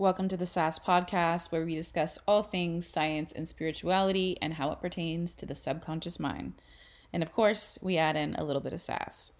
Welcome to the SAS podcast, where we discuss all things science and spirituality and how it pertains to the subconscious mind. And of course, we add in a little bit of sass.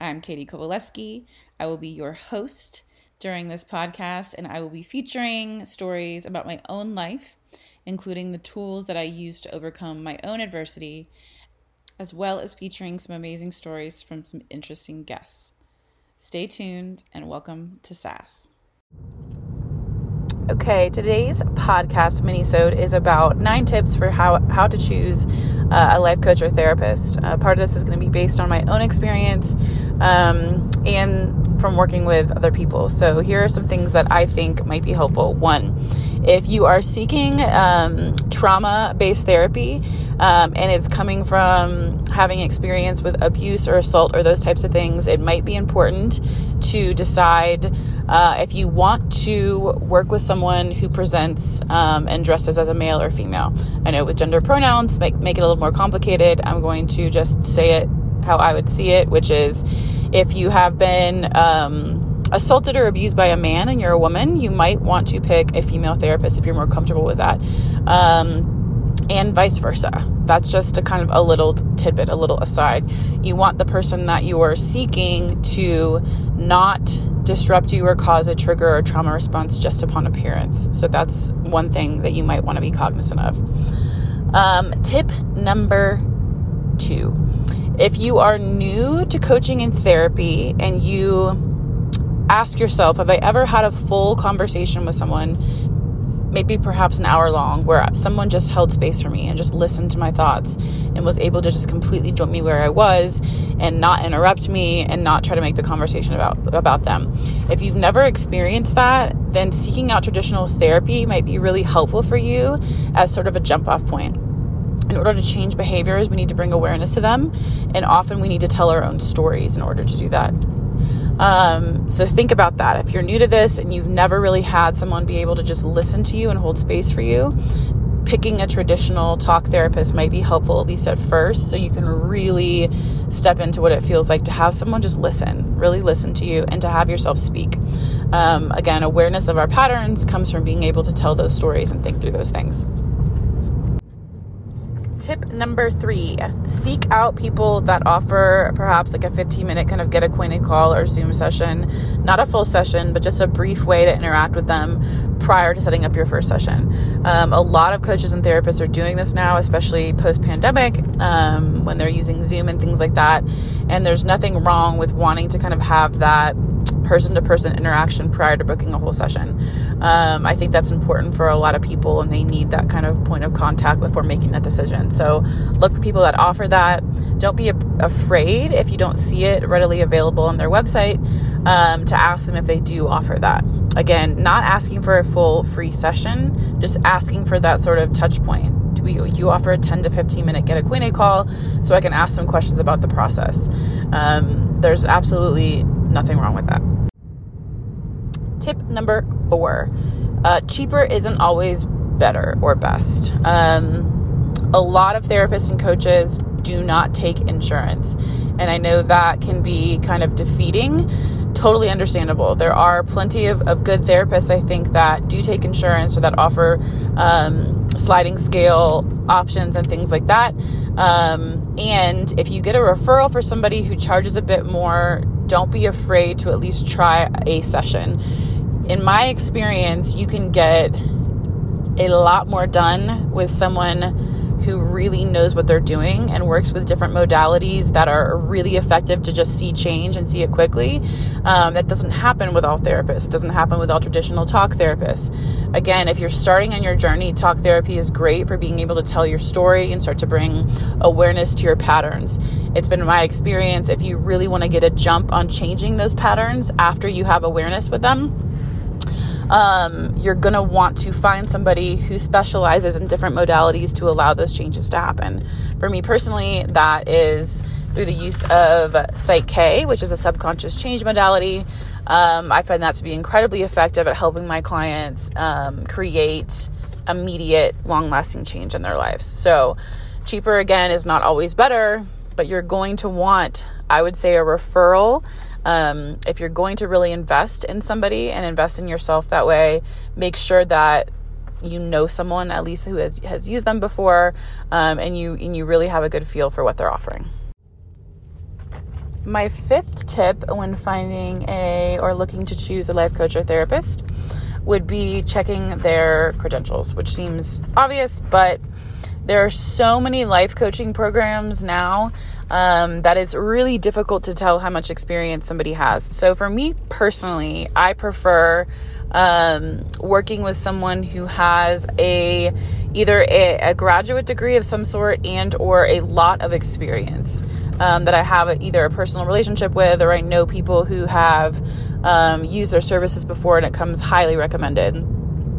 I'm Katie Kovaleski. I will be your host during this podcast, and I will be featuring stories about my own life, including the tools that I use to overcome my own adversity, as well as featuring some amazing stories from some interesting guests. Stay tuned and welcome to SAS. Okay, today's podcast minisode is about nine tips for how, how to choose uh, a life coach or therapist. Uh, part of this is going to be based on my own experience um, and from working with other people. So, here are some things that I think might be helpful. One, if you are seeking um, trauma based therapy um, and it's coming from having experience with abuse or assault or those types of things, it might be important to decide uh, if you want to work with someone who presents um, and dresses as a male or female. I know with gender pronouns make, make it a little more complicated. I'm going to just say it how I would see it, which is if you have been um, assaulted or abused by a man and you're a woman, you might want to pick a female therapist if you're more comfortable with that. Um, and vice versa. That's just a kind of a little tidbit, a little aside. You want the person that you are seeking to not disrupt you or cause a trigger or trauma response just upon appearance. So that's one thing that you might want to be cognizant of. Um, tip number two if you are new to coaching and therapy and you ask yourself, have I ever had a full conversation with someone maybe perhaps an hour long where someone just held space for me and just listened to my thoughts and was able to just completely join me where I was and not interrupt me and not try to make the conversation about about them. If you've never experienced that, then seeking out traditional therapy might be really helpful for you as sort of a jump off point. In order to change behaviors, we need to bring awareness to them, and often we need to tell our own stories in order to do that. Um, so think about that. If you're new to this and you've never really had someone be able to just listen to you and hold space for you, picking a traditional talk therapist might be helpful, at least at first, so you can really step into what it feels like to have someone just listen, really listen to you, and to have yourself speak. Um, again, awareness of our patterns comes from being able to tell those stories and think through those things tip number three seek out people that offer perhaps like a 15 minute kind of get acquainted call or Zoom session. Not a full session, but just a brief way to interact with them prior to setting up your first session. Um, a lot of coaches and therapists are doing this now, especially post pandemic um, when they're using Zoom and things like that. And there's nothing wrong with wanting to kind of have that person to person interaction prior to booking a whole session. Um, I think that's important for a lot of people, and they need that kind of point of contact before making that decision. So look for people that offer that. Don't be afraid if you don't see it readily available on their website um, to ask them if they do offer that. Again, not asking for a full free session, just asking for that sort of touch point. Do we, you offer a 10 to 15 minute get acquainted call so I can ask some questions about the process? Um, there's absolutely nothing wrong with that. Tip number four uh, cheaper isn't always better or best. Um, a lot of therapists and coaches do not take insurance. And I know that can be kind of defeating. Totally understandable. There are plenty of, of good therapists, I think, that do take insurance or that offer um, sliding scale options and things like that. Um, and if you get a referral for somebody who charges a bit more, don't be afraid to at least try a session. In my experience, you can get a lot more done with someone who really knows what they're doing and works with different modalities that are really effective to just see change and see it quickly. Um, that doesn't happen with all therapists. It doesn't happen with all traditional talk therapists. Again, if you're starting on your journey, talk therapy is great for being able to tell your story and start to bring awareness to your patterns. It's been my experience if you really want to get a jump on changing those patterns after you have awareness with them um, you're going to want to find somebody who specializes in different modalities to allow those changes to happen. For me personally, that is through the use of Psych-K, which is a subconscious change modality. Um, I find that to be incredibly effective at helping my clients um, create immediate, long lasting change in their lives. So, cheaper again is not always better, but you're going to want, I would say, a referral Um, if you're going to really invest in somebody and invest in yourself that way, make sure that you know someone at least who has, has used them before um, and you and you really have a good feel for what they're offering. My fifth tip when finding a or looking to choose a life coach or therapist would be checking their credentials which seems obvious but there are so many life coaching programs now um, that it's really difficult to tell how much experience somebody has. So, for me personally, I prefer um, working with someone who has a either a, a, graduate degree of some sort and or a lot of experience um, that I have either a personal relationship with or I know people who have um, used their services before and it comes highly recommended.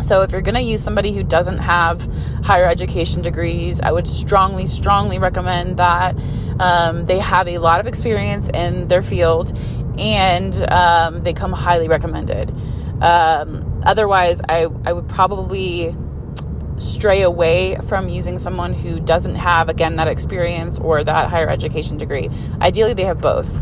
So, if you're going to use somebody who doesn't have higher education degrees, I would strongly, strongly recommend that um, they have a lot of experience in their field and um, they come highly recommended. Um, otherwise, I, I would probably stray away from using someone who doesn't have, again, that experience or that higher education degree. Ideally, they have both.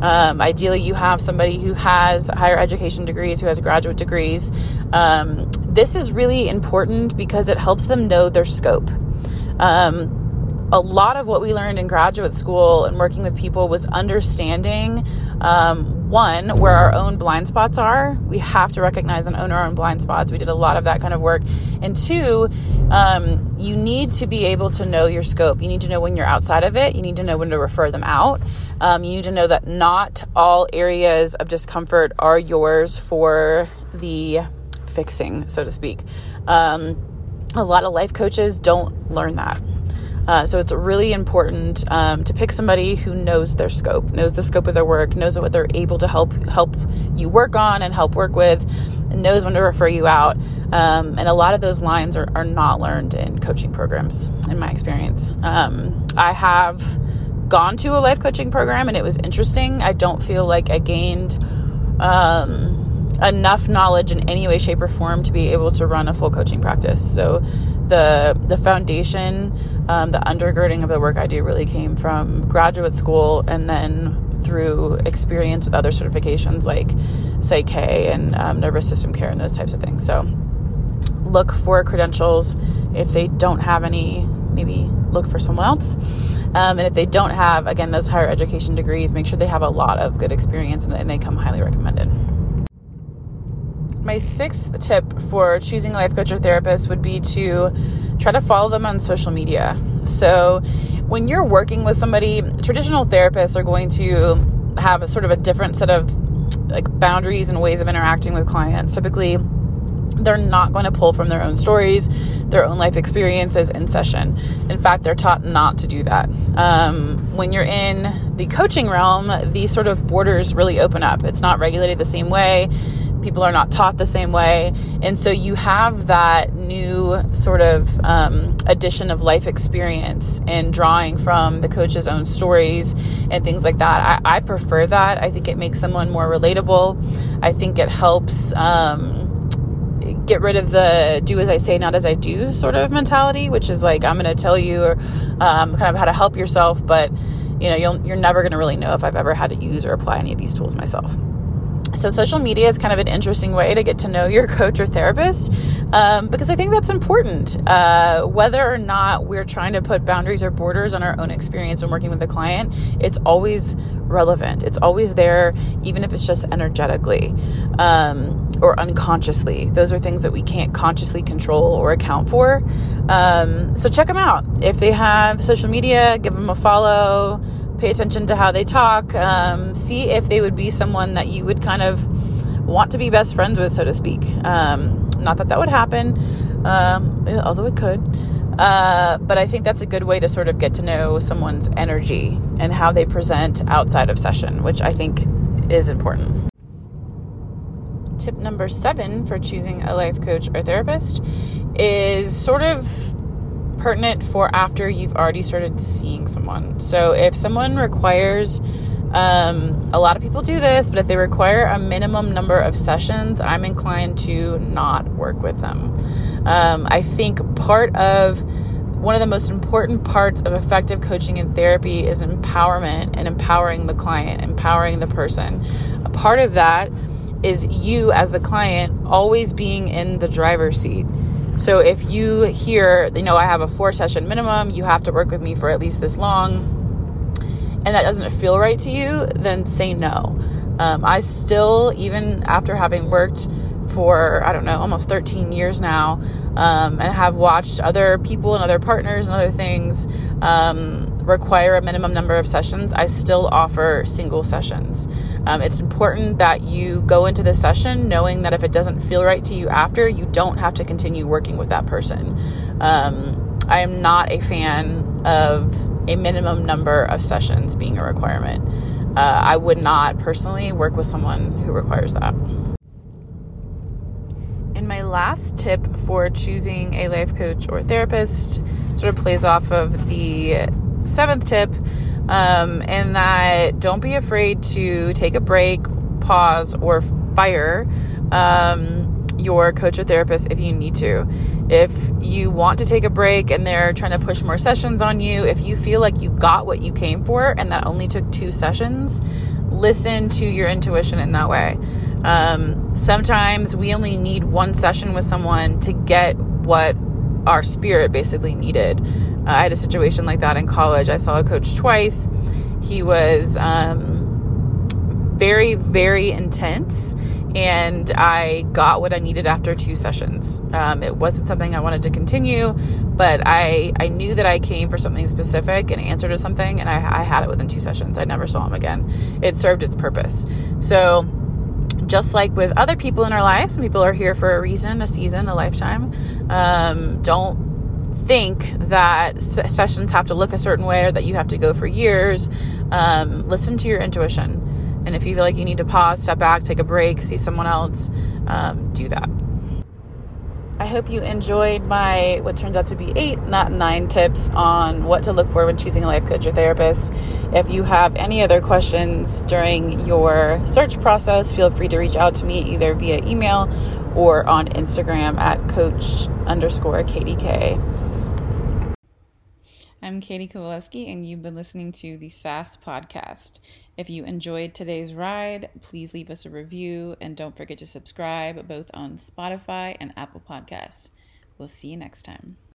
Um, ideally, you have somebody who has higher education degrees, who has graduate degrees. Um, this is really important because it helps them know their scope. Um, a lot of what we learned in graduate school and working with people was understanding um, one, where our own blind spots are. We have to recognize and own our own blind spots. We did a lot of that kind of work. And two, um, you need to be able to know your scope. You need to know when you're outside of it. You need to know when to refer them out. Um, you need to know that not all areas of discomfort are yours for the fixing, so to speak. Um, a lot of life coaches don't learn that. Uh, so it's really important um, to pick somebody who knows their scope, knows the scope of their work, knows what they're able to help help you work on and help work with, and knows when to refer you out. Um, and a lot of those lines are, are not learned in coaching programs, in my experience. Um, I have gone to a life coaching program and it was interesting. I don't feel like I gained um, enough knowledge in any way, shape, or form to be able to run a full coaching practice. So the the foundation um, the undergirding of the work I do really came from graduate school and then through experience with other certifications like Psych and um, nervous system care and those types of things. So look for credentials. If they don't have any, maybe look for someone else. Um, and if they don't have, again, those higher education degrees, make sure they have a lot of good experience and, and they come highly recommended. My sixth tip for choosing a life coach or therapist would be to try to follow them on social media. So, when you're working with somebody, traditional therapists are going to have a sort of a different set of like boundaries and ways of interacting with clients. Typically, they're not going to pull from their own stories, their own life experiences in session. In fact, they're taught not to do that. Um, when you're in the coaching realm, these sort of borders really open up. It's not regulated the same way people are not taught the same way. And so you have that new sort of um, addition of life experience and drawing from the coach's own stories and things like that. I, I prefer that. I think it makes someone more relatable. I think it helps. Um, get rid of the do as I say, not as I do sort of mentality, which is like I'm going to tell you um, kind of how to help yourself, but you know you're never going to really know if I've ever had to use or apply any of these tools myself. So, social media is kind of an interesting way to get to know your coach or therapist um, because I think that's important. Uh, whether or not we're trying to put boundaries or borders on our own experience when working with a client, it's always relevant. It's always there, even if it's just energetically um, or unconsciously. Those are things that we can't consciously control or account for. Um, so, check them out. If they have social media, give them a follow pay attention to how they talk, um, see if they would be someone that you would kind of want to be best friends with, so to speak. Um, not that that would happen, um, although it could. Uh, but I think that's a good way to sort of get to know someone's energy and how they present outside of session, which I think is important. Tip number seven for choosing a life coach or therapist is sort of pertinent for after you've already started seeing someone. So if someone requires, um, a lot of people do this, but if they require a minimum number of sessions, I'm inclined to not work with them. Um, I think part of one of the most important parts of effective coaching and therapy is empowerment and empowering the client, empowering the person. A part of that is you as the client always being in the driver's seat. So if you hear, you know, I have a four session minimum, you have to work with me for at least this long, and that doesn't feel right to you, then say no. Um, I still, even after having worked for, I don't know, almost 13 years now, um, and have watched other people and other partners and other things um, require a minimum number of sessions, I still offer single sessions. Um, it's important that you go into the session knowing that if it doesn't feel right to you after, you don't have to continue working with that person. Um, I am not a fan of a minimum number of sessions being a requirement. Uh, I would not personally work with someone who requires that. And my last tip for choosing a life coach or therapist sort of plays off of the seventh tip, um, and that don't be afraid to take a break, pause, or fire um, your coach or therapist if you need to. If you want to take a break and they're trying to push more sessions on you, if you feel like you got what you came for and that only took two sessions, listen to your intuition in that way. Um, sometimes we only need one session with someone to get what our spirit basically needed. Uh, I had a situation like that in college. I saw a coach twice. He was um, very, very intense, and I got what I needed after two sessions. Um, it wasn't something I wanted to continue, but I, I knew that I came for something specific, an answer to something, and I, I had it within two sessions. I never saw him again. It served its purpose. So, just like with other people in our lives, some people are here for a reason, a season, a lifetime. Um, don't think that sessions have to look a certain way or that you have to go for years. Um, listen to your intuition. And if you feel like you need to pause, step back, take a break, see someone else, um, do that. I hope you enjoyed my what turns out to be eight, not nine tips on what to look for when choosing a life coach or therapist. If you have any other questions during your search process, feel free to reach out to me either via email or on Instagram at coach underscore KatieK. I'm Katie Kovaleski, and you've been listening to the SAS podcast. If you enjoyed today's ride, please leave us a review and don't forget to subscribe both on Spotify and Apple Podcasts. We'll see you next time.